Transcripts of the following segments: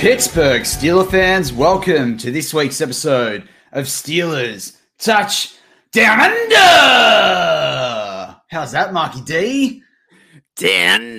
Pittsburgh Steeler fans, welcome to this week's episode of Steelers Touch Down Under. How's that, Marky D? Down under.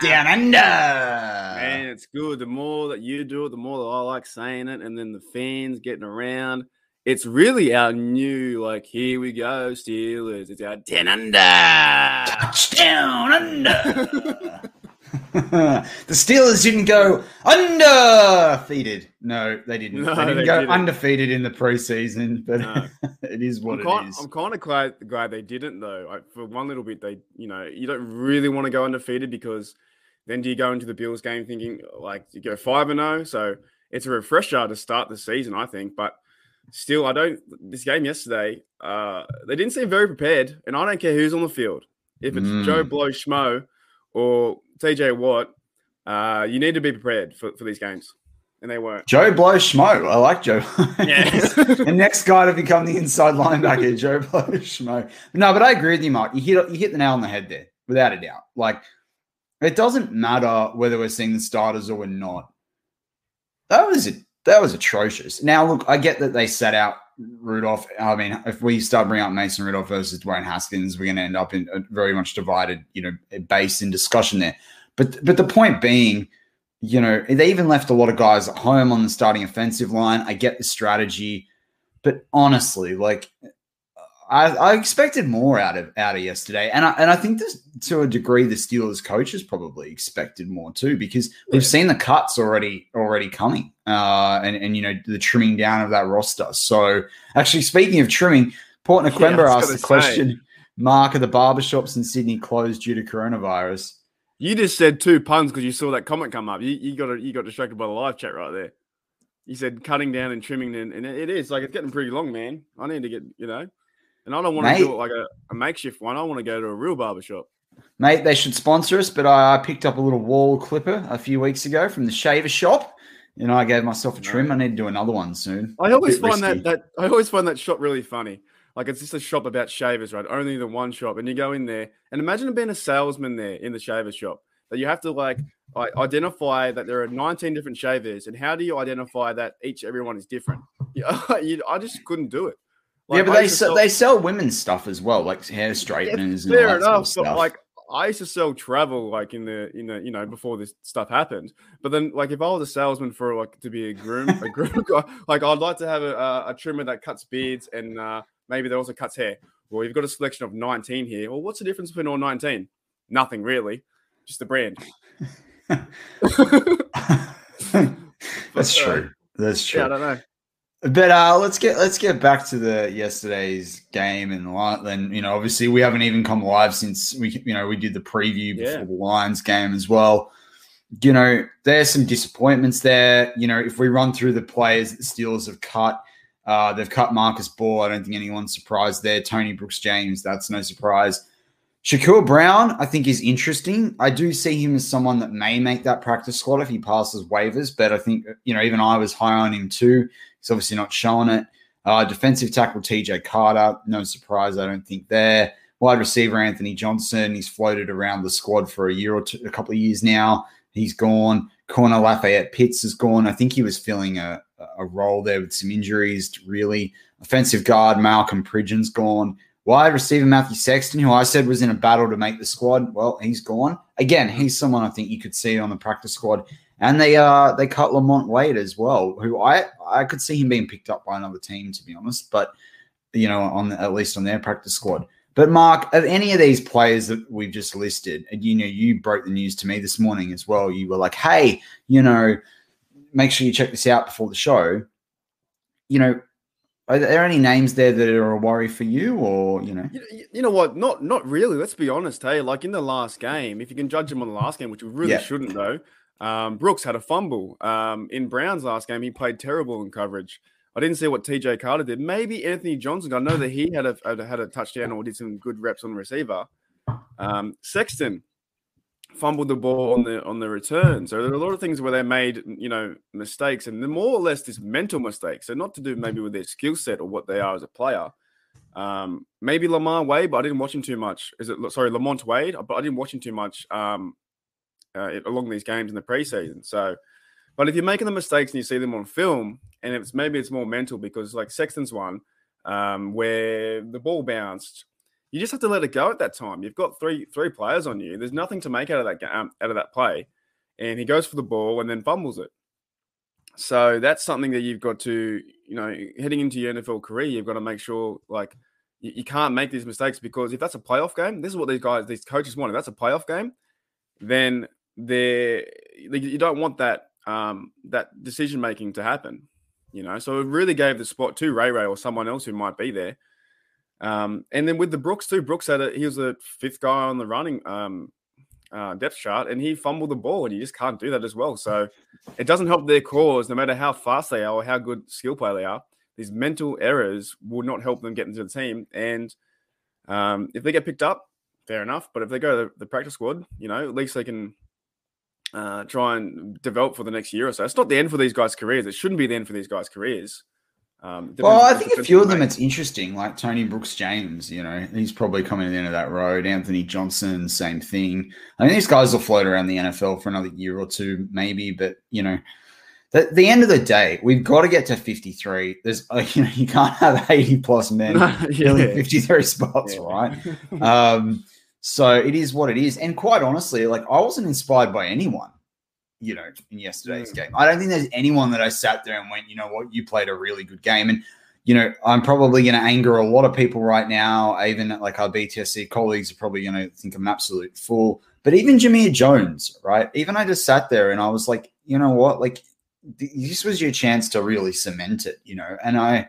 Down Under. Man, it's good. The more that you do it, the more that I like saying it, and then the fans getting around. It's really our new, like, here we go, Steelers. It's our down under. Touchdown Under. the Steelers didn't go undefeated. No, they didn't. No, they didn't they go didn't. undefeated in the preseason, but No. it is what I'm it kind, is. I'm kind of glad, glad they didn't, though. I, for one little bit, they, you know, you don't really want to go undefeated because then do you go into the Bills game thinking like you go five and zero? So it's a refresher to start the season, I think. But still, I don't. This game yesterday, uh, they didn't seem very prepared, and I don't care who's on the field. If it's Mm. Joe Blow Schmo or TJ Watt, uh, you need to be prepared for, for these games, and they weren't. Joe Blow Schmo. I like Joe. Yeah. the next guy to become the inside linebacker, Joe Blow Schmo. No, but I agree with you, Mark. You hit you hit the nail on the head there, without a doubt. Like it doesn't matter whether we're seeing the starters or we're not. That was that was atrocious. Now, look, I get that they set out Rudolph. I mean, if we start bringing up Mason Rudolph versus Dwayne Haskins, we're going to end up in a very much divided, you know, base in discussion there. But but the point being, you know, they even left a lot of guys at home on the starting offensive line. I get the strategy, but honestly, like I, I expected more out of out of yesterday, and I and I think this, to a degree the Steelers coaches probably expected more too because we've Yeah. seen the cuts already already coming, uh, and and you know the trimming down of that roster. So actually, speaking of trimming, Port Yeah, Naquemba I asked the question: Mark, are the barbershops in Sydney closed due to coronavirus? You just said two puns because you saw that comment come up. You, you got you got distracted by the live chat right there. You said cutting down and trimming, and, and it is like it's getting pretty long, man. I need to get you know, and I don't want to do it like a, a makeshift one. I want to go to a real barber shop. Mate, they should sponsor us, but I, I picked up a little wall clipper a few weeks ago from the shaver shop, and I gave myself a trim. I need to do another one soon. I always find risky. that that I always find that shop really funny. Like it's just a shop about shavers, right? Only the one shop, and you go in there, and imagine being a salesman there in the shaver shop. That you have to like identify that there are 19 different shavers, and how do you identify that each everyone is different? Yeah, I just couldn't do it. Yeah, but they sell, sell- they sell women's stuff as well, like hair straighteners and all fair that sort of enough, but like I used to sell travel like in the in the you know before this stuff happened. But then like if I was a salesman for like to be a groom, a groom guy, like I'd like to have a, a, trimmer that cuts beards and uh, maybe that also cuts hair. Well, you've got a selection of 19 here. Well, what's the difference between all 19? Nothing really, just the brand. That's But, uh, true. That's true. Yeah, I don't know. But uh, let's get let's get back to the yesterday's game and then you know obviously we haven't even come live since we you know we did the preview before Yeah. the Lions game as well. You know there's some disappointments there. You know if we run through the players that the Steelers have cut, uh, they've cut Marcus Ball. I don't think anyone's surprised there. Tony Brooks James, that's no surprise. Shakur Brown, I think, is interesting. I do see him as someone that may make that practice squad if he passes waivers, but I think, you know, even I was high on him too. He's obviously not showing it. Uh, defensive tackle TJ Carter, no surprise, I don't think there. Wide receiver Anthony Johnson, he's floated around the squad for a year or two, a couple of years now. He's gone. Corner Lafayette Pitts is gone. I think he was filling a, a role there with some injuries, really. Offensive guard Malcolm Pridgeon's gone. Wide receiver Matthew Sexton, who I said was in a battle to make the squad, well, he's gone. Again, he's someone I think you could see on the practice squad. And they uh they cut Lamont Wade as well, who I I could see him being picked up by another team to be honest, but you know on at least on their practice squad. But Mark, of any of these players that we've just listed, and you know you broke the news to me this morning as well. You were like, hey, you know, make sure you check this out before the show. You know, are there any names there that are a worry for you, or you know? You, you know what? Not not really. Let's be honest. Hey, like in the last game, if you can judge him on the last game, which we really Yeah. shouldn't though. Um, Brooks had a fumble. Um, in Brown's last game, he played terrible in coverage. I didn't see what TJ Carter did. Maybe Anthony Johnson. I know that he had a had a, touchdown or did some good reps on the receiver. Um, Sexton fumbled the ball on the on the return. So there are a lot of things where they made you know mistakes, and they're more or less just mental mistakes. So not to do maybe with their skill set or what they are as a player. Um, maybe Lamar Wade, but I didn't watch him too much. Is it sorry Lamont Wade? But I didn't watch him too much um, uh, along these games in the preseason. So But if you're making the mistakes and you see them on film, and it's maybe it's more mental because like Sexton's one, um, where the ball bounced, you just have to let it go at that time. You've got three three players on you. There's nothing to make out of that game, out of that play, and he goes for the ball and then fumbles it. So that's something that you've got to, you know, heading into your NFL career, you've got to make sure like you, you can't make these mistakes because if that's a playoff game, this is what these guys, these coaches want. If that's a playoff game, then they you don't want that um, that decision making to happen. You know, so it really gave the spot to Ray Ray or someone else who might be there. Um, and then with the Brooks too, Brooks had a, he was the fifth guy on the running um, uh, depth chart, and he fumbled the ball, and you just can't do that as well. So it doesn't help their cause, no matter how fast they are or how good skill play they are. These mental errors will not help them get into the team, and um, if they get picked up, fair enough. But if they go to the, the practice squad, you know, at least they can uh, try and develop for the next year or so. It's not the end for these guys' careers. It shouldn't be the end for these guys' careers. Um, well, I think a few of them it's interesting, like Tony Brooks James. You know, he's probably coming to the end of that road. Anthony Johnson, same thing. I mean, these guys will float around the NFL for another year or two, maybe. But you know, the, the end of the day, we've got to get to 53. There's, you know, you can't have 80 plus men yeah. 53 spots, yeah. right? um, so it is what it is. And quite honestly, like I wasn't inspired by anyone, you know, in yesterday's mm. game. I don't think there's anyone that I sat there and went, you know what, you played a really good game. And, you know, I'm probably going to anger a lot of people right now. Even like our BTSC colleagues are probably going to think I'm an absolute fool. But even Jamir Jones, right? Even I just sat there and I was like, you know what, like this was your chance to really cement it, you know. And I,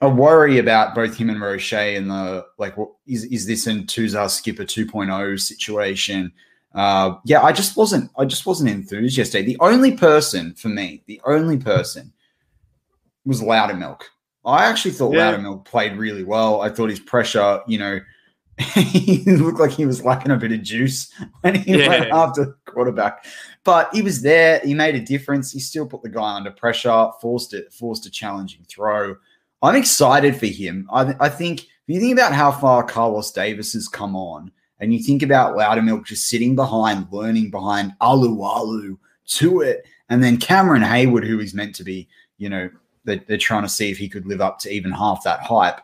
a worry about both him and Roche and the like. Is is this in Tuzar Skipper 2.0 situation? Uh, yeah, I just wasn't. I just wasn't enthused yesterday. The only person for me, the only person, was Loudermilk. I actually thought yeah. Loudermilk played really well. I thought his pressure, you know, he looked like he was lacking a bit of juice when he yeah. went after the quarterback. But he was there. He made a difference. He still put the guy under pressure, forced it, forced a challenging throw. I'm excited for him. I, I think if you think about how far Carlos Davis has come on, and you think about Loudermilk just sitting behind, learning behind Alualu to it, and then Cameron Heyward, who is meant to be, you know, they're, they're trying to see if he could live up to even half that hype.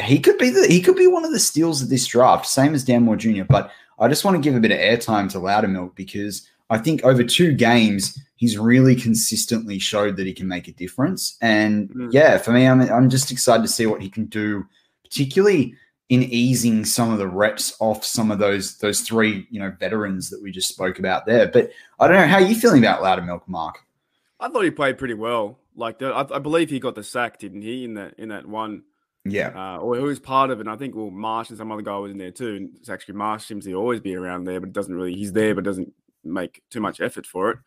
He could be the he could be one of the steals of this draft, same as Dan Moore Jr. But I just want to give a bit of airtime to Loudermilk because I think over two games, he's really consistently showed that he can make a difference. And mm. yeah, for me, I'm, I'm just excited to see what he can do, particularly in easing some of the reps off some of those those three you know veterans that we just spoke about there. But I don't know how are you feeling about Loudermilk, Mark. I thought he played pretty well. Like I, I, believe he got the sack, didn't he? In that in that one. Yeah. Uh, or he was part of it. And I think well, Marsh and some other guy was in there too. And it's actually Marsh seems to always be around there, but it doesn't really. He's there, but doesn't make too much effort for it.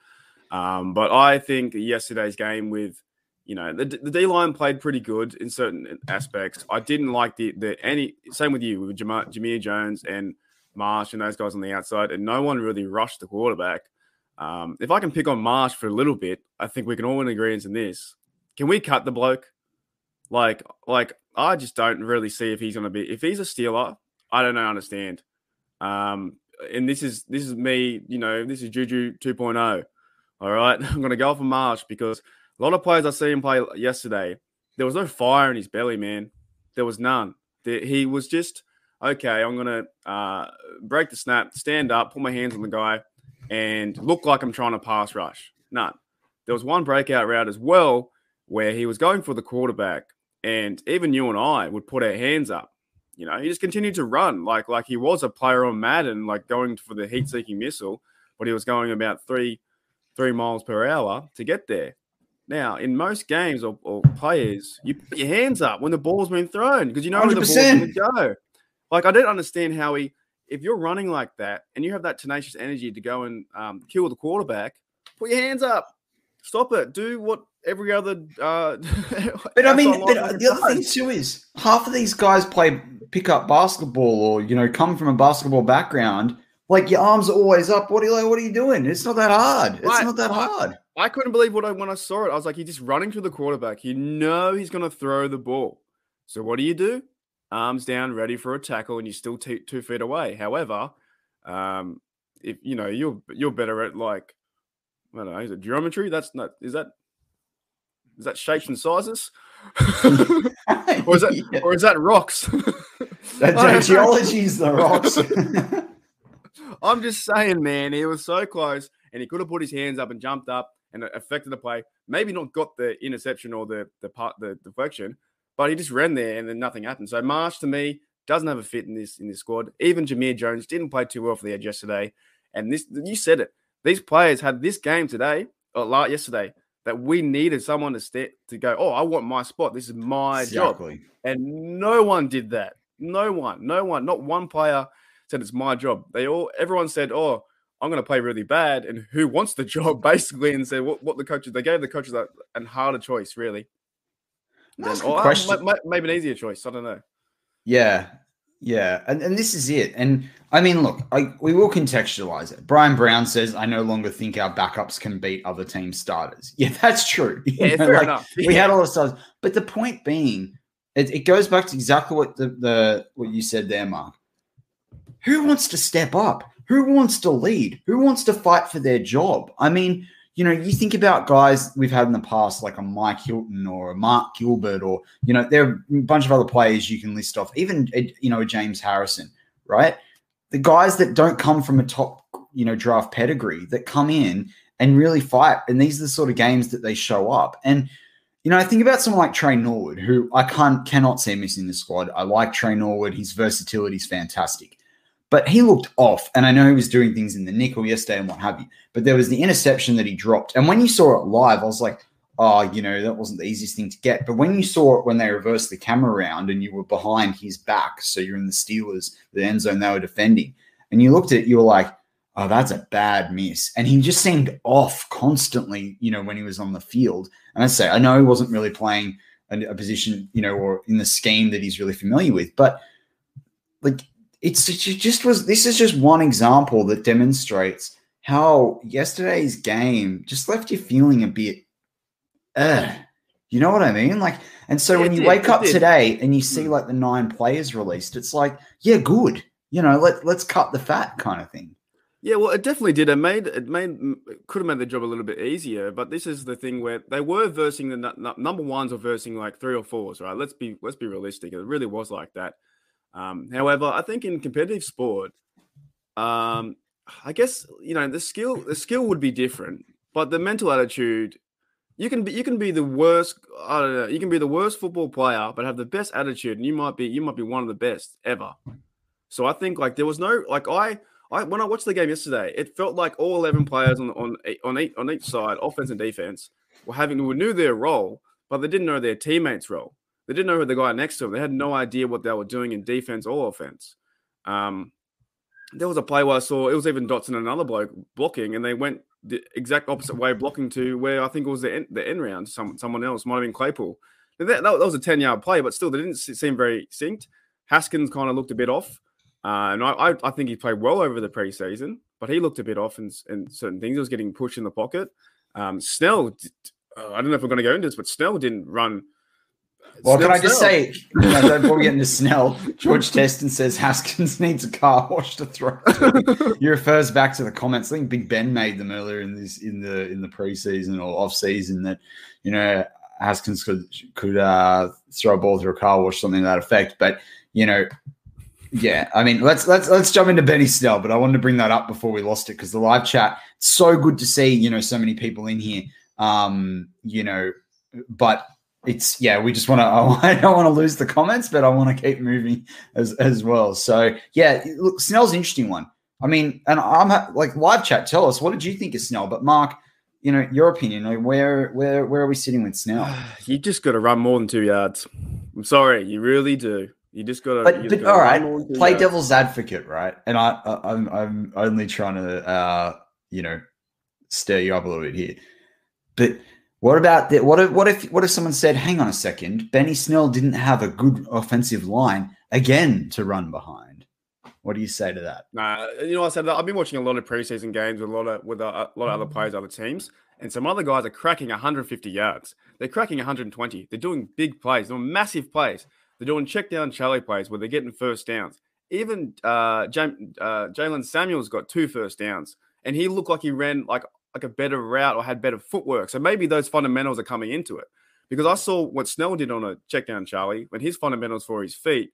Um, but I think yesterday's game with, you know, the, the D line played pretty good in certain aspects. I didn't like the the any same with you with Jamir Jones and Marsh and those guys on the outside, and no one really rushed the quarterback. Um, if I can pick on Marsh for a little bit, I think we can all in agreement in this. Can we cut the bloke? Like, like I just don't really see if he's going to be. If he's a stealer, I don't know, understand. Um, and this is this is me, you know, this is Juju 2.0. All right, I'm going to go for Marsh because a lot of players I see him play yesterday, there was no fire in his belly, man. There was none. He was just okay. I'm to uh, break the snap, stand up, put my hands on the guy, and look like I'm trying to pass rush. None. There was one breakout route as well where he was going for the quarterback, and even you and I would put our hands up you know, he just continued to run like like he was a player on Madden, like going for the heat-seeking missile, but he was going about three three miles per hour to get there. Now, in most games or, or players, you put your hands up when the ball's been thrown because you know 100%. where the ball's going to go. Like I don't understand how he, if you're running like that and you have that tenacious energy to go and um, kill the quarterback, put your hands up, stop it, do what every other. Uh, but I mean, but the other thing too is half of these guys play pick up basketball or you know come from a basketball background. Like your arms are always up. What are you like? What are you doing? It's not that hard. It's I, not that hard. I, couldn't believe what I when I saw it. I was like, he's just running to the quarterback. You know he's going to throw the ball. So what do you do? Arms down, ready for a tackle, and you're still t- two feet away. However, um, if you know you're you're better at like I don't know. Is it geometry? That's not. Is that is that shapes and sizes? or is that yeah. or is that rocks? that geology is the rocks. I'm just saying, man, he was so close, and he could have put his hands up and jumped up and affected the play. Maybe not got the interception or the the part the deflection, but he just ran there and then nothing happened. So Marsh to me doesn't have a fit in this in this squad. Even Jamir Jones didn't play too well for the edge yesterday, and this you said it. These players had this game today or like yesterday that we needed someone to step to go. Oh, I want my spot. This is my exactly. job, and no one did that. No one, no one, not one player said it's my job. They all, everyone said, "Oh, I'm going to play really bad," and who wants the job basically, and said what, what the coaches they gave the coaches a, a harder choice, really. Then, or uh, maybe an easier choice. I don't know. Yeah, yeah, and, and this is it. And I mean, look, I, we will contextualize it. Brian Brown says, "I no longer think our backups can beat other team starters." Yeah, that's true. You yeah, know, fair like, enough. we had all the stars, but the point being, it, it goes back to exactly what the, the what you said there, Mark. Who wants to step up? Who wants to lead? Who wants to fight for their job? I mean, you know, you think about guys we've had in the past, like a Mike Hilton or a Mark Gilbert, or, you know, there are a bunch of other players you can list off, even, eh, you know, James Harrison, right? The guys that don't come from a top, you know, draft pedigree that come in and really fight. And these are the sort of games that they show up. And, you know, I think about someone like Tre Norwood, who I can't cannot see missing the squad. I like Tre Norwood. His versatility is fantastic. But he looked off, and I know he was doing things in the nickel yesterday and what have you. But there was the interception that he dropped, and when you saw it live, I was like, "Oh, you know, that wasn't the easiest thing to get." But when you saw it when they reversed the camera around and you were behind his back, so you're in the Steelers, the end zone they were defending, and you looked at it, you were like, "Oh, that's a bad miss." And he just seemed off constantly, you know, when he was on the field. And I say, I know he wasn't really playing a, a position, you know, or in the scheme that he's really familiar with, but like it's it just was this is just one example that demonstrates how yesterday's game just left you feeling a bit uh you know what I mean? Like, and so when you did, wake up did. today and you see hmm. like the nine players released, it's like, yeah, good. You know, let let's cut the fat kind of thing. Yeah, well, it definitely did. It made it made could have made the job a little bit easier. But this is the thing where they were versing the n- number ones or versing like three or fours, right? Let's be let's be realistic. It really was like that. Um, however, I think in competitive sport, um, I guess you know the skill the skill would be different, but the mental attitude you can be you can be the worst I don't know you can be the worst football player but have the best attitude and you might be you might be one of the best ever. So I think like there was no like I I when I watched the game yesterday, it felt like all eleven players on on on each, on each side, offense and defense, were having who knew their role, but they didn't know their teammates' role. They didn't know who the guy next to them. They had no idea what they were doing in defense or offense. Um, there was a play where I saw it was even Dotson and another bloke blocking, and they went the exact opposite way blocking to where I think it was the end, the end round. Some someone else might have been Claypool. That, that, that was a ten yard play, but still they didn't seem very synced. Haskins kind of looked a bit off, uh, and I, I think he played well over the preseason, but he looked a bit off in, in certain things. He was getting pushed in the pocket. Um, Snell, uh, I don't know if we're going to go into this, but Snell didn't run well, can I just say, you know, before we get into Snell, George Teston says Haskins needs a car wash to throw. To. he refers back to the comments. I think Big Ben made them earlier in this in the in the preseason or off season that you know Haskins could could uh, throw a ball through a car wash, something to that effect. But you know, yeah, I mean, let's let's let's jump into Benny Snell. But I wanted to bring that up before we lost it because the live chat. It's so good to see you know so many people in here. Um, you know, but it's yeah, we just want to. I don't want to lose the comments, but I want to keep moving as as well. So yeah, look, Snell's an interesting one. I mean, and I'm like live chat. Tell us what did you think of Snell? But Mark, you know your opinion. Like where where where are we sitting with Snell? You just got to run more than two yards. I'm sorry, you really do. You just got to. But, but all right, play yards. devil's advocate, right? And I, I I'm I'm only trying to uh you know stir you up a little bit here, but what about that? What if what if what if someone said, "Hang on a second, Benny Snell didn't have a good offensive line again to run behind"? What do you say to that? Nah, you know, I said that I've been watching a lot of preseason games with a lot of with a, a lot of other players, other teams, and some other guys are cracking 150 yards. They're cracking 120. They're doing big plays, they're doing massive plays. They're doing check down Charlie plays where they're getting first downs. Even uh, J- uh, Jaylen Samuels got two first downs, and he looked like he ran like like a better route or had better footwork. So maybe those fundamentals are coming into it. Because I saw what Snell did on a check down, Charlie, when his fundamentals for his feet,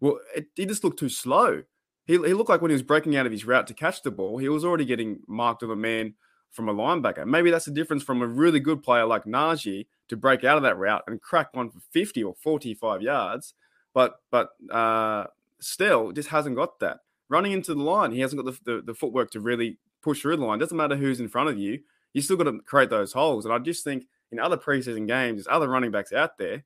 well, it, he just looked too slow. He, he looked like when he was breaking out of his route to catch the ball, he was already getting marked of a man from a linebacker. Maybe that's the difference from a really good player like Najee to break out of that route and crack one for 50 or 45 yards. But but uh, still, just hasn't got that. Running into the line, he hasn't got the, the, the footwork to really push through the line. Doesn't matter who's in front of you, you still got to create those holes. And I just think – in other preseason games, there's other running backs out there.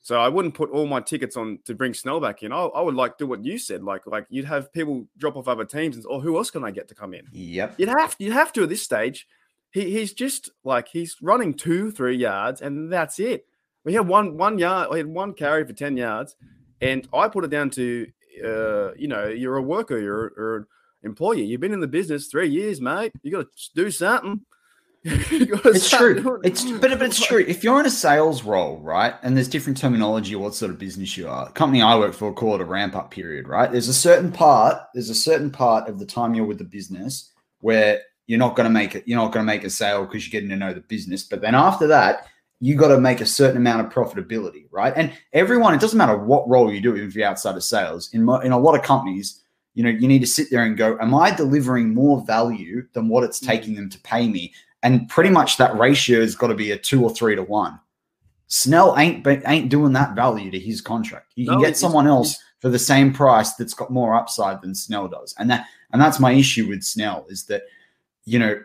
So I wouldn't put all my tickets on to bring Snell back in. I, I would like do what you said, like like you'd have people drop off other teams, and or oh, who else can I get to come in? Yep, you'd have you'd have to at this stage. He, he's just like he's running two three yards, and that's it. We had one one yard, we had one carry for ten yards, and I put it down to uh, you know you're a worker, you're, you're an employee, you've been in the business three years, mate. You got to do something. it's true. It's but, but it's true. If you're in a sales role, right, and there's different terminology what sort of business you are. The company I work for call it a ramp up period, right? There's a certain part. There's a certain part of the time you're with the business where you're not going to make it. You're not going to make a sale because you're getting to know the business. But then after that, you got to make a certain amount of profitability, right? And everyone, it doesn't matter what role you do, even if you're outside of sales. In in a lot of companies, you know, you need to sit there and go, am I delivering more value than what it's mm. taking them to pay me? and pretty much that ratio has got to be a two or three to one. Snell ain't ain't doing that value to his contract. You can no, get someone else for the same price that's got more upside than Snell does, and that and that's my issue with Snell is that you know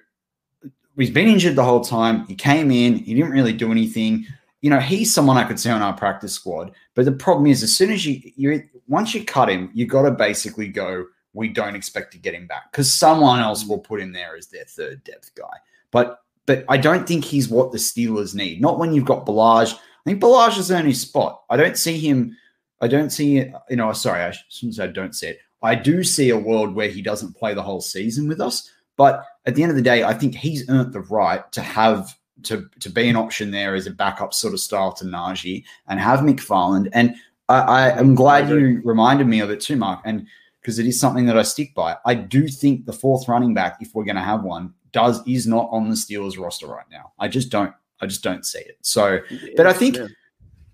he's been injured the whole time. He came in, he didn't really do anything. You know, he's someone I could see on our practice squad. But the problem is, as soon as you you once you cut him, you got to basically go. We don't expect to get him back because someone else mm. will put him there as their third depth guy. But but I don't think he's what the Steelers need. Not when you've got Ballage. I think Ballage is only spot. I don't see him. I don't see. You know, sorry, I shouldn't say I don't see it. I do see a world where he doesn't play the whole season with us. But at the end of the day, I think he's earned the right to have to to be an option there as a backup sort of style to Najee and have McFarland. And I, I am glad you reminded me of it too, Mark. And because it is something that I stick by. I do think the fourth running back, if we're going to have one, does is not on the Steelers roster right now. I just don't. I just don't see it. So, but I think. Yeah.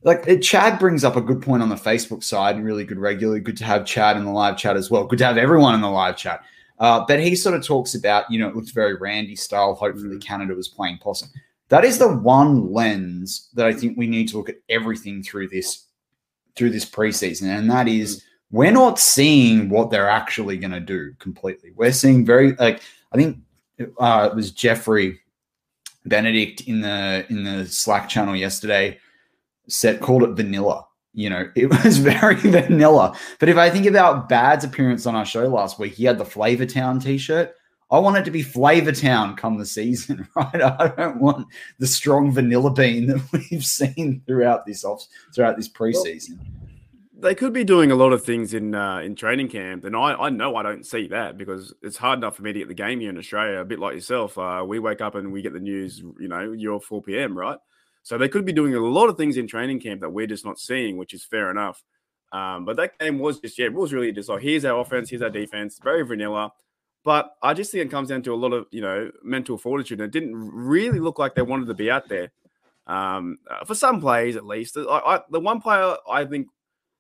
Like it, Chad brings up a good point on the Facebook side, really good regularly. Good to have Chad in the live chat as well. Good to have everyone in the live chat. Uh, but he sort of talks about, you know, it looks very Randy style. Hopefully, mm. Canada was playing possum. That is the one lens that I think we need to look at everything through this through this preseason, and that is mm. we're not seeing what they're actually going to do completely. We're seeing very like I think uh, it was Jeffrey Benedict in the in the Slack channel yesterday said called it vanilla. You know, it was very vanilla. But if I think about Bad's appearance on our show last week, he had the Flavor Town t-shirt. I want it to be Flavor Town come the season, right? I don't want the strong vanilla bean that we've seen throughout this off throughout this preseason. Well, they could be doing a lot of things in uh, in training camp, and I, I know I don't see that because it's hard enough for me to get the game here in Australia. A bit like yourself, uh, we wake up and we get the news. You know, you're 4 p.m. right? So they could be doing a lot of things in training camp that we're just not seeing, which is fair enough. Um, but that game was just yeah, it was really just like here's our offense, here's our defense, very vanilla. But I just think it comes down to a lot of you know mental fortitude. And it didn't really look like they wanted to be out there um, uh, for some plays at least. I, I, the one player I think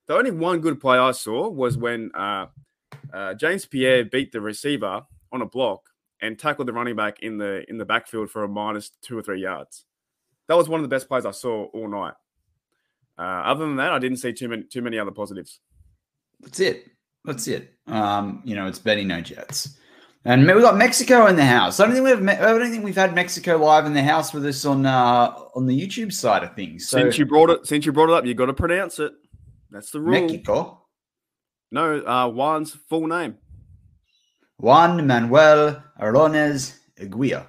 the only one good play I saw was when uh, uh, James Pierre beat the receiver on a block and tackled the running back in the in the backfield for a minus two or three yards. That was one of the best plays I saw all night. Uh, other than that, I didn't see too many too many other positives. That's it. That's it. Um, you know, it's Betty no Jets. And we got Mexico in the house. I don't think we've I don't think we've had Mexico live in the house with us on uh, on the YouTube side of things. So, since you brought it, since you brought it up, you got to pronounce it. That's the rule. Mexico. No, uh, Juan's full name. Juan Manuel Arones Aguirre.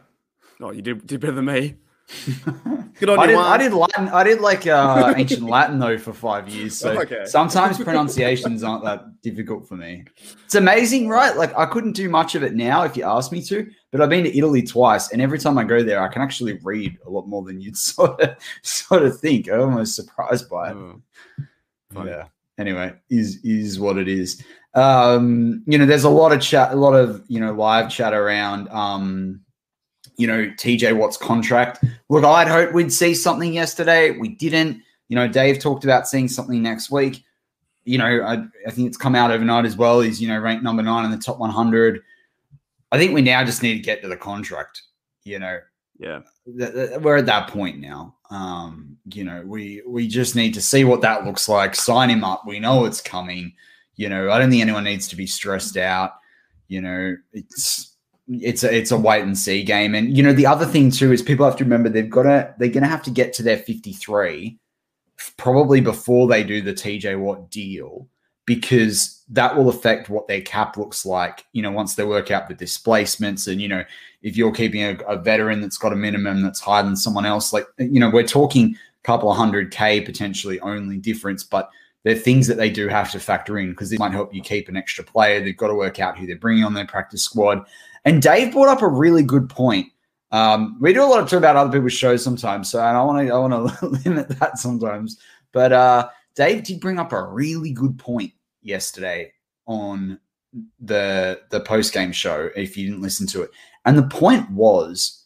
Oh, you did, did better than me. Good on I did, I did Latin. I did like uh, ancient Latin though for five years. So okay. sometimes pronunciations aren't that difficult for me. It's amazing, right? Like I couldn't do much of it now if you asked me to, but I've been to Italy twice, and every time I go there, I can actually read a lot more than you'd sort of sort of think. I'm almost surprised by it. Oh. Yeah. Anyway, is is what it is. Um, you know, there's a lot of chat, a lot of you know live chat around um, you know, TJ Watt's contract. Look, I'd hoped we'd see something yesterday. We didn't. You know, Dave talked about seeing something next week. You know, I, I think it's come out overnight as well. He's, you know, ranked number nine in the top 100. I think we now just need to get to the contract. You know, yeah, th- th- we're at that point now. Um, you know, we we just need to see what that looks like. Sign him up. We know it's coming. You know, I don't think anyone needs to be stressed out. You know, it's it's a it's a wait and see game. And you know, the other thing too is people have to remember they've got to they're going to have to get to their 53 probably before they do the TJ Watt deal because that will affect what their cap looks like. You know, once they work out the displacements and you know, if you're keeping a, a veteran that's got a minimum that's higher than someone else, like you know, we're talking a couple of hundred k potentially only difference, but they're things that they do have to factor in because this might help you keep an extra player. They've got to work out who they're bringing on their practice squad. And Dave brought up a really good point. Um, we do a lot of talk about other people's shows sometimes, so I want to I want to limit that sometimes. But uh, Dave did bring up a really good point yesterday on the the post game show. If you didn't listen to it, and the point was,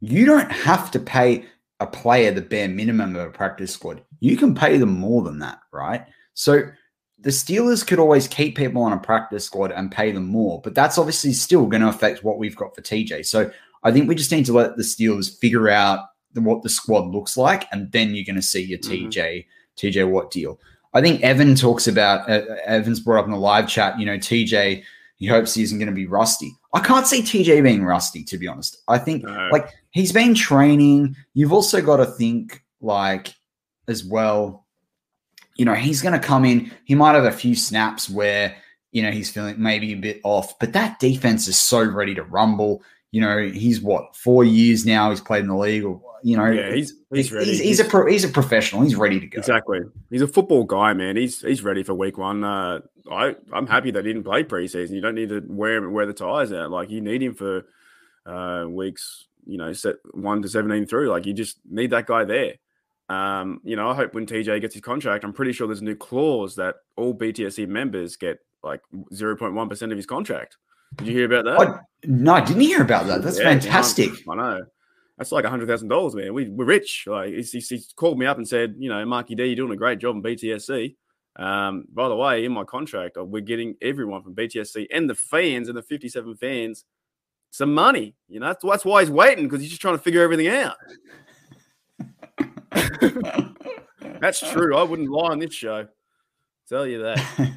you don't have to pay a player the bare minimum of a practice squad. You can pay them more than that, right? So the Steelers could always keep people on a practice squad and pay them more, but that's obviously still going to affect what we've got for TJ. So I think we just need to let the Steelers figure out the, what the squad looks like, and then you're going to see your mm-hmm. TJ TJ Watt deal. I think Evan talks about uh, Evans brought up in the live chat. You know, TJ he hopes he isn't going to be rusty. I can't see TJ being rusty, to be honest. I think no. like he's been training. You've also got to think like as well you know, he's going to come in. He might have a few snaps where, you know, he's feeling maybe a bit off, but that defense is so ready to rumble. You know, he's what four years now. He's played in the league, or you know, yeah, he's he's ready. He's, he's, he's a pro, he's a professional. He's ready to go. Exactly. He's a football guy, man. He's he's ready for week one. Uh, I I'm happy they didn't play preseason. You don't need to wear him wear the tires out. Like you need him for uh, weeks. You know, set one to seventeen through. Like you just need that guy there. Um, you know, I hope when TJ gets his contract, I'm pretty sure there's a new clause that all BTSC members get like 0.1% of his contract. Did you hear about that? Oh, no, I didn't hear about that. That's yeah, fantastic. I know. That's like $100,000, man. We, we're rich. Like, he's, he's, he's, called me up and said, you know, Marky D, you're doing a great job in BTSC. Um, by the way, in my contract, uh, we're getting everyone from BTSC and the fans and the 57 fans some money. You know, that's, that's why he's waiting because he's just trying to figure everything out. That's true. I wouldn't lie on this show. Tell you that.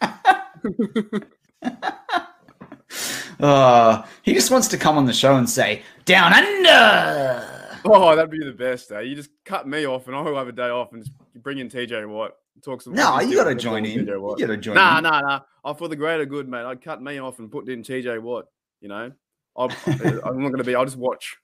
uh, he just wants to come on the show and say, Down under. Oh, that'd be the best. Eh? You just cut me off and I'll have a day off and just bring in TJ Watt. Talk some. No, you got to join in. You got to join nah, in. Nah, nah, nah. For the greater good, mate. I'd cut me off and put in TJ Watt. You know, I'm, I'm not going to be. I'll just watch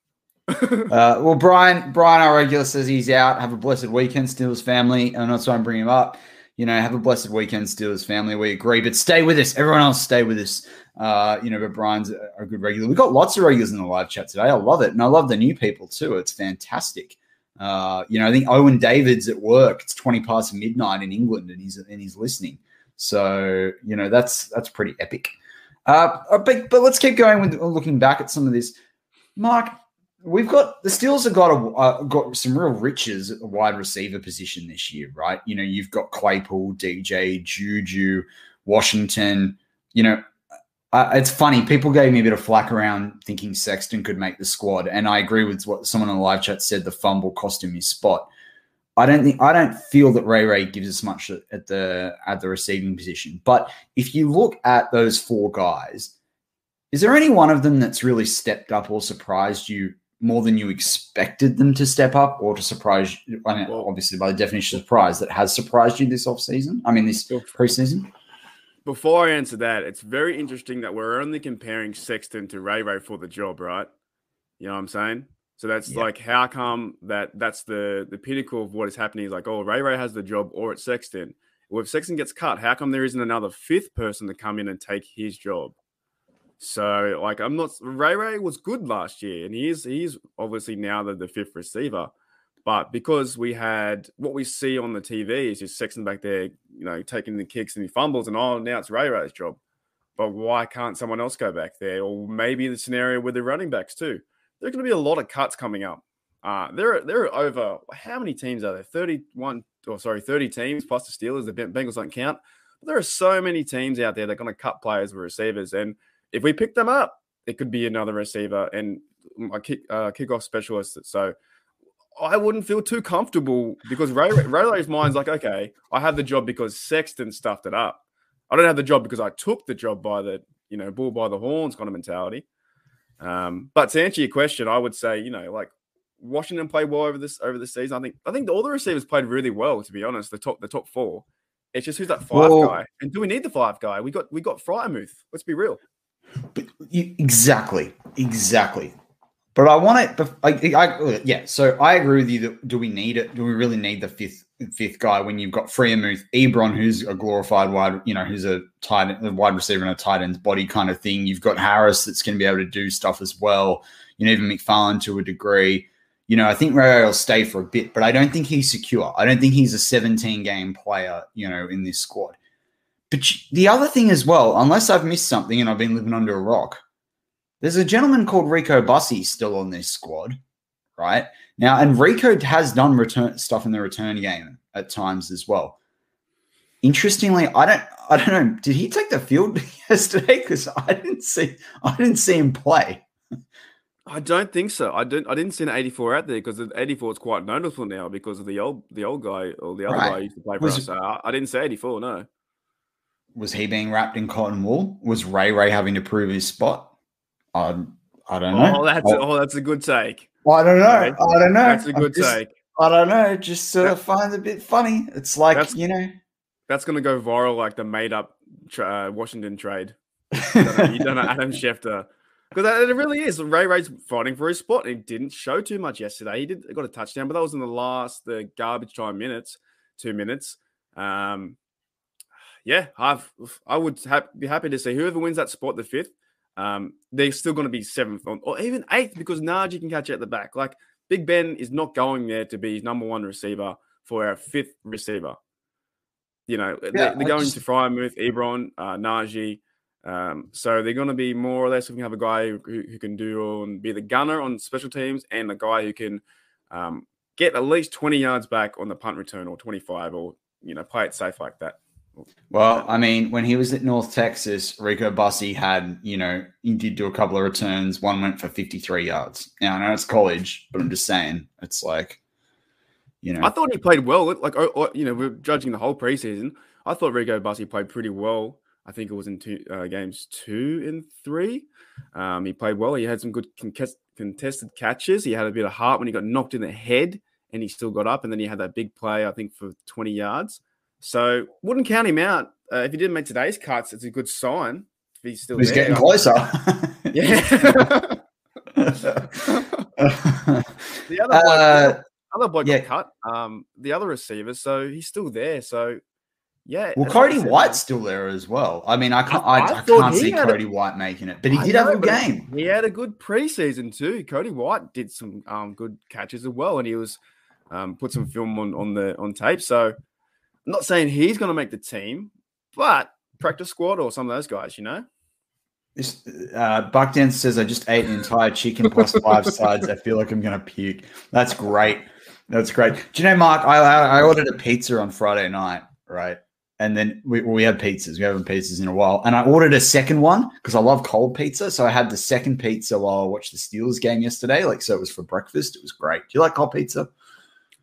uh, well, Brian, Brian, our regular says he's out. Have a blessed weekend, Steelers family. And that's why I'm bringing him up. You know, have a blessed weekend, Steelers family. We agree, but stay with us. Everyone else, stay with us. Uh, you know, but Brian's a good regular. We've got lots of regulars in the live chat today. I love it, and I love the new people too. It's fantastic. Uh, you know, I think Owen David's at work. It's twenty past midnight in England, and he's and he's listening. So you know, that's that's pretty epic. Uh, uh but but let's keep going with looking back at some of this. Mark, we've got the Steelers have got a uh, got some real riches at the wide receiver position this year, right? You know, you've got Claypool, DJ, Juju, Washington. You know, uh, it's funny. People gave me a bit of flack around thinking Sexton could make the squad, and I agree with what someone in the live chat said. The fumble cost him his spot. I don't think I don't feel that Ray Ray gives us much at the at the receiving position. But if you look at those four guys, is there any one of them that's really stepped up or surprised you more than you expected them to step up or to surprise you? I mean, well, obviously, by the definition of surprise, that has surprised you this offseason? I mean, this preseason? Before I answer that, it's very interesting that we're only comparing Sexton to Ray Ray for the job, right? You know what I'm saying? So that's yeah. like how come that that's the the pinnacle of what is happening is like, oh, Ray Ray has the job or it's Sexton. Well, if Sexton gets cut, how come there isn't another fifth person to come in and take his job? So like I'm not Ray Ray was good last year, and he is he's obviously now the, the fifth receiver. But because we had what we see on the TV is just Sexton back there, you know, taking the kicks and he fumbles, and oh now it's Ray Ray's job. but why can't someone else go back there? Or maybe the scenario with the running backs too. There's going to be a lot of cuts coming up. Uh, there are there are over how many teams are there? Thirty one or sorry, thirty teams plus the Steelers. The Bengals don't count. But there are so many teams out there that are going to cut players with receivers, and if we pick them up, it could be another receiver and a kick uh, kickoff specialist. So I wouldn't feel too comfortable because Ray Ray's mind's like, okay, I have the job because Sexton stuffed it up. I don't have the job because I took the job by the you know bull by the horns kind of mentality. Um, but to answer your question, I would say you know like Washington played well over this over the season. I think I think all the receivers played really well. To be honest, the top the top four. It's just who's that five well, guy, and do we need the five guy? We got we got Freiermuth. Let's be real. Exactly, exactly. But I want it. I, I, yeah. So I agree with you. That do we need it? Do we really need the fifth fifth guy when you've got Freiermuth, Ebron, who's a glorified wide, you know, who's a tight a wide receiver and a tight end's body kind of thing. You've got Harris that's going to be able to do stuff as well. You know, even McFarland to a degree. You know, I think Ray will stay for a bit, but I don't think he's secure. I don't think he's a 17 game player. You know, in this squad. But the other thing as well, unless I've missed something and I've been living under a rock, there's a gentleman called Rico Bussey still on this squad, right? Now, and Rico has done return stuff in the return game at times as well. Interestingly, I don't I don't know, did he take the field yesterday? Because I didn't see I didn't see him play. I don't think so. I didn't. I didn't see an 84 out there because the 84 is quite noticeable now because of the old the old guy or the other right. guy used to play for was, us. So I, I, didn't say 84. No. Was he being wrapped in cotton wool? Was Ray Ray having to prove his spot? I I don't know. Oh, that's oh, oh that's a good take. I don't know. Right. I don't know. That's a good just, take. I don't know. Just sort of find it a bit funny. It's like that's, you know. That's going to go viral, like the made up tra- uh, Washington trade. You don't know, you don't know Adam Schefter. Because it really is. Ray Ray's fighting for his spot. He didn't show too much yesterday. He did got a touchdown, but that was in the last the garbage time minutes, two minutes. Um, yeah, I've I would ha- be happy to see whoever wins that spot, the fifth. Um, they're still going to be seventh or even eighth because Najee can catch at the back. Like Big Ben is not going there to be his number one receiver for our fifth receiver. You know, yeah, they're, they're going just... to Freiermuth, Ebron, uh, Najee. Um, so they're going to be more or less. If we can have a guy who, who can do and be the gunner on special teams, and a guy who can um, get at least twenty yards back on the punt return, or twenty-five, or you know, play it safe like that. Well, I mean, when he was at North Texas, Rico Bussey had, you know, he did do a couple of returns. One went for 53 yards. Now, I know it's college, but I'm just saying, it's like, you know. I thought he played well. Like, you know, we're judging the whole preseason. I thought Rico Bussey played pretty well. I think it was in two uh, games two and three. Um, he played well. He had some good contested catches. He had a bit of heart when he got knocked in the head and he still got up. And then he had that big play, I think, for 20 yards. So wouldn't count him out. Uh, if he didn't make today's cuts, it's a good sign. If he's still he's there. getting closer. yeah. the other bloke, uh, other bloke yeah. got cut. Um, the other receiver, so he's still there. So yeah. Well, Cody White's still there as well. I mean, I can't, I, I, I can't see Cody a, White making it, but he did know, have a game. He had a good preseason too. Cody White did some um, good catches as well, and he was um, put some film on on the on tape. So I'm not saying he's going to make the team, but practice squad or some of those guys, you know. This uh, Buckdown says I just ate an entire chicken plus five sides. I feel like I'm going to puke. That's great. That's great. Do you know, Mark? I, I ordered a pizza on Friday night, right? And then we, we had pizzas. We haven't pizzas in a while. And I ordered a second one because I love cold pizza. So I had the second pizza while I watched the Steelers game yesterday. Like, so it was for breakfast. It was great. Do you like cold pizza?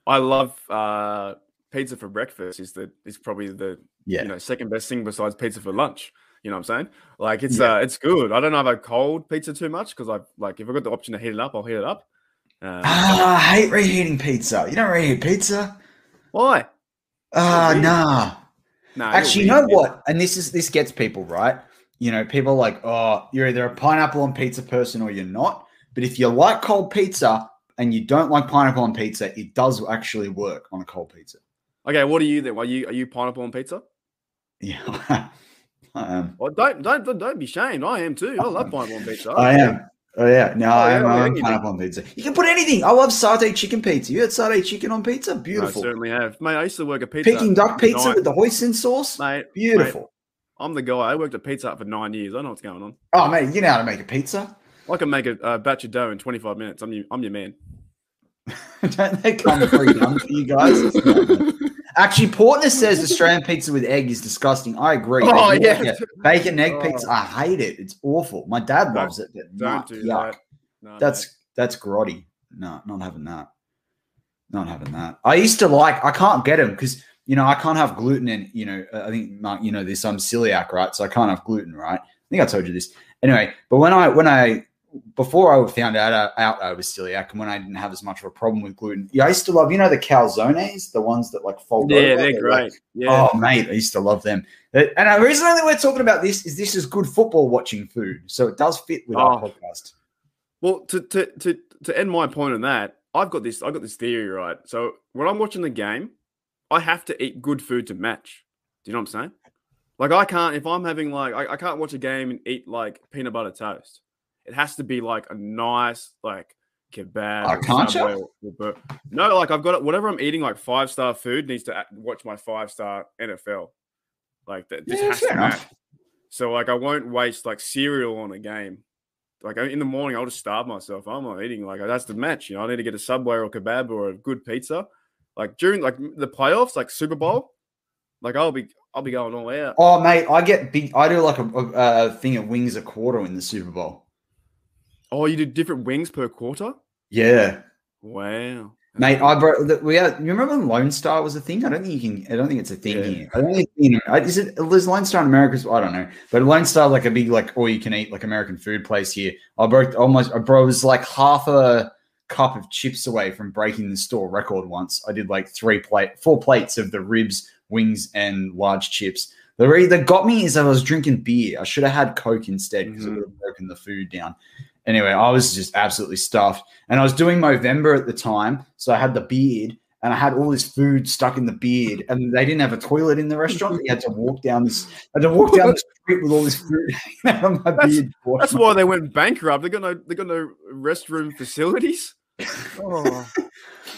I love uh, pizza for breakfast is the is probably the yeah. you know second best thing besides pizza for lunch. You know what I'm saying? Like it's yeah. uh it's good. I don't know if I cold pizza too much because I like if I've got the option to heat it up, I'll heat it up. Um, ah, I hate reheating pizza. You don't reheat pizza. Why? Ah, uh, nah. Nah. Actually, you know what? And this is this gets people right. You know, people like, oh, you're either a pineapple on pizza person or you're not. But if you like cold pizza and you don't like pineapple on pizza, it does actually work on a cold pizza. Okay, what are you then? Are you are you pineapple on pizza? Yeah, I am. Oh, well, don't don't don't be shamed. I am too. I love pineapple on pizza. I, am. Oh yeah, no, oh, I am. I pineapple on pizza. You can put anything. I love satay chicken pizza. You had satay chicken on pizza. Beautiful. I certainly have, mate. I used to work at pizza. Peking duck pizza with the hoisin sauce, mate. Beautiful. Mate, I'm the guy. I worked at Pizza Hut for nine years. I know what's going on. Oh, mate, you know how to make a pizza. I can make a, a batch of dough in 25 minutes. I'm your, I'm your man. Don't they come pre-done for you guys? Actually, Portner says Australian pizza with egg is disgusting. I agree. Oh, Bacon- yeah. bacon egg Oh. pizza. I hate it. It's awful. My dad loves it, but Don't do yuck. that. No, That's that's grotty. No, not having that. Not having that. I used to like. I can't get them because you know I can't have gluten and you know I think Mark, you know this. I'm celiac, right? So I can't have gluten, right? I think I told you this. Anyway, but when I when I before I found out out I was celiac and when I didn't have as much of a problem with gluten, yeah, I used to love you know the calzones, the ones that like fold. yeah, over. they're like- great. Yeah. Oh, mate, I used to love them. Uh, And the reason that we're talking about this is this is good football watching food. So it does fit with our Oh. podcast. Well, to, to to to end my point on that, I've got this. I've got this theory, right? So when I'm watching the game, I have to eat good food to match. Do you know what I'm saying? Like I can't if I'm having like I, I can't watch a game and eat like peanut butter toast. It has to be like a nice like kebab. Or can't you? Subway or- or no, like I've got it. Whatever I'm eating, like five star food needs to watch my five star NFL. Like that just Yeah, has to match. So like I won't waste like cereal on a game. Like in the morning, I'll just starve myself. I'm not eating like that's the match. You know, I need to get a Subway or a kebab or a good pizza. Like during like the playoffs, like Super Bowl, like I'll be I'll be going all out. Oh, mate, I get big. I do like a, a, a thing of wings a quarter in the Super Bowl. Oh, you do different wings per quarter? Yeah, Wow, mate. I bro, the- we had, you remember when Lone Star was a thing? I don't think you can. I don't think it's a thing Yeah. here. I don't think you know. Is it? There's Lone Star in America. I don't know, but Lone Star like a big like all you can eat like American food place here. I broke almost. I bro was like half a cup of chips away from breaking the store record once. I did like three plate, four plates of the ribs, wings, and large chips. The re that got me is that I was drinking beer. I should have had Coke instead because it Mhm. would have broken the food down. Anyway, I was just absolutely stuffed. And I was doing Movember at the time. So I had the beard and I had all this food stuck in the beard. And they didn't have a toilet in the restaurant. You had to walk down this, I had to walk down the street with all this food out of my That's- beard. that's why they went bankrupt. They got no they got no restroom facilities. Oh.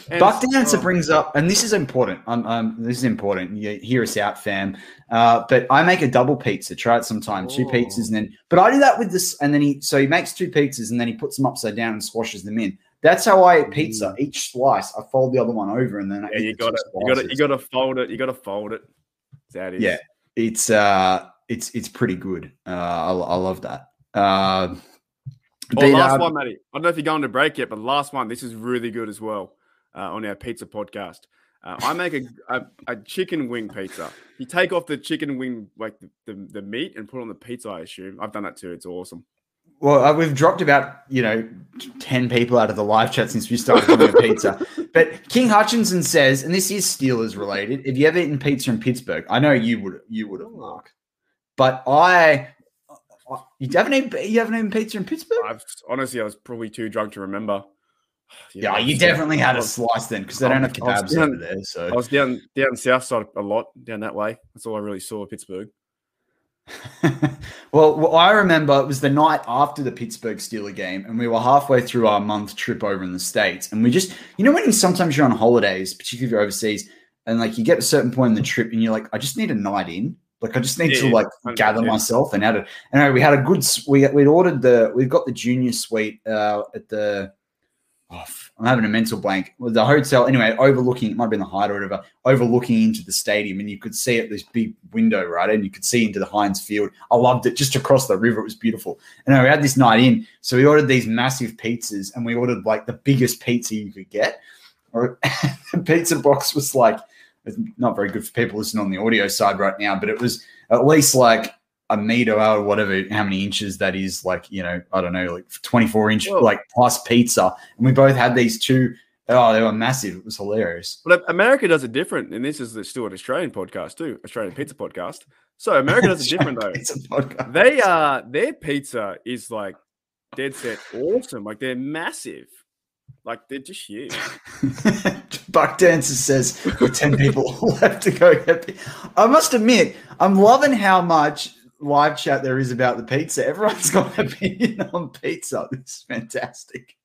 And- Buck Dancer oh. brings up, and this is important. Um, um, this is important. You hear us out, fam. Uh, but I make a double pizza. Try it sometime. Two pizzas, and then. But I do that with this, and then he. So he makes two pizzas, and then he puts them upside down and squashes them in. That's how I eat pizza. Each slice, I fold the other one over, and then I Yeah, you got to you got to you got to fold it. You got to fold it. That is Yeah. It's uh, it's it's pretty good. Uh, I, I love that. Uh, Oh, but, last uh, one, Matty. I don't know if you're going to break yet, but last one. This is really good as well uh, on our pizza podcast. Uh, I make a, a a chicken wing pizza. You take off the chicken wing, like the, the, the meat, and put on the pizza. I assume I've done that too. It's awesome. Well, uh, we've dropped about you know ten people out of the live chat since we started doing pizza. But King Hutchinson says, and this is Steelers related. Have you ever eaten pizza in Pittsburgh? I know you would. You would have, Mark. But I, you haven't eaten. You haven't eaten pizza in Pittsburgh? I've honestly, I was probably too drunk to remember. Yeah, you definitely had a slice then because they don't have was kebabs down- over there. So I was down down south side a lot, down that way. That's all I really saw of Pittsburgh. well, I remember it was the night after the Pittsburgh Steeler game, and we were halfway through our month trip over in the States. And we just, you know, when sometimes you're on holidays, particularly if you're overseas, and like you get a certain point in the trip and you're like, I just need a night in. Like, I just need to like 100%. gather myself and had it. Anyway, we had a good, we, we'd ordered the, we've got the junior suite uh, at the, oh, I'm having a mental blank. The hotel, anyway, overlooking, it might have been the Hyde or whatever, overlooking into the stadium, and you could see it this big window, right? And you could see into the Heinz Field. I loved it just across the river. It was beautiful. And we had this night in, so we ordered these massive pizzas, and we ordered like the biggest pizza you could get. The pizza box was like not very good for people listening on the audio side right now, but it was at least like a meter or whatever, how many inches that is, like, you know, I don't know, like 24 inch, Whoa. like plus pizza. And we both had these two. Oh, they were massive. It was hilarious. But America does it different, and this is the, still an Australian podcast too, Australian pizza podcast. So America does it different though. It's a podcast. They are their pizza is like dead set awesome. Like they're massive. Like they're just huge. Buck Dancer says with 10 people left to go I must admit, I'm loving how much live chat there is about the pizza. Everyone's got an opinion on pizza. This is fantastic.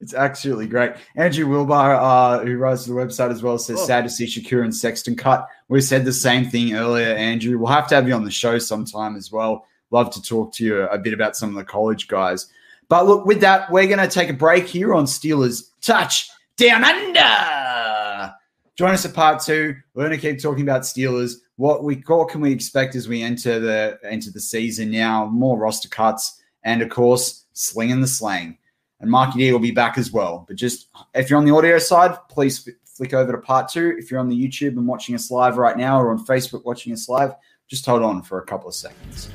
It's absolutely great. Andrew Wilbar, uh, who writes the website as well, says Oh. sad to see Shakur and Sexton cut. We said the same thing earlier, Andrew. We'll have to have you on the show sometime as well. Love to talk to you a bit about some of the college guys. But look, with that, we're going to take a break here on Steelers Touch Down Under. Join us at part two. We're going to keep talking about Steelers. What we what can we expect as we enter the enter the season now? More roster cuts, and of course, slinging the slang. And Marky D will be back as well. But just if you're on the audio side, please flick over to part two. If you're on the YouTube and watching us live right now, or on Facebook watching us live, just hold on for a couple of seconds.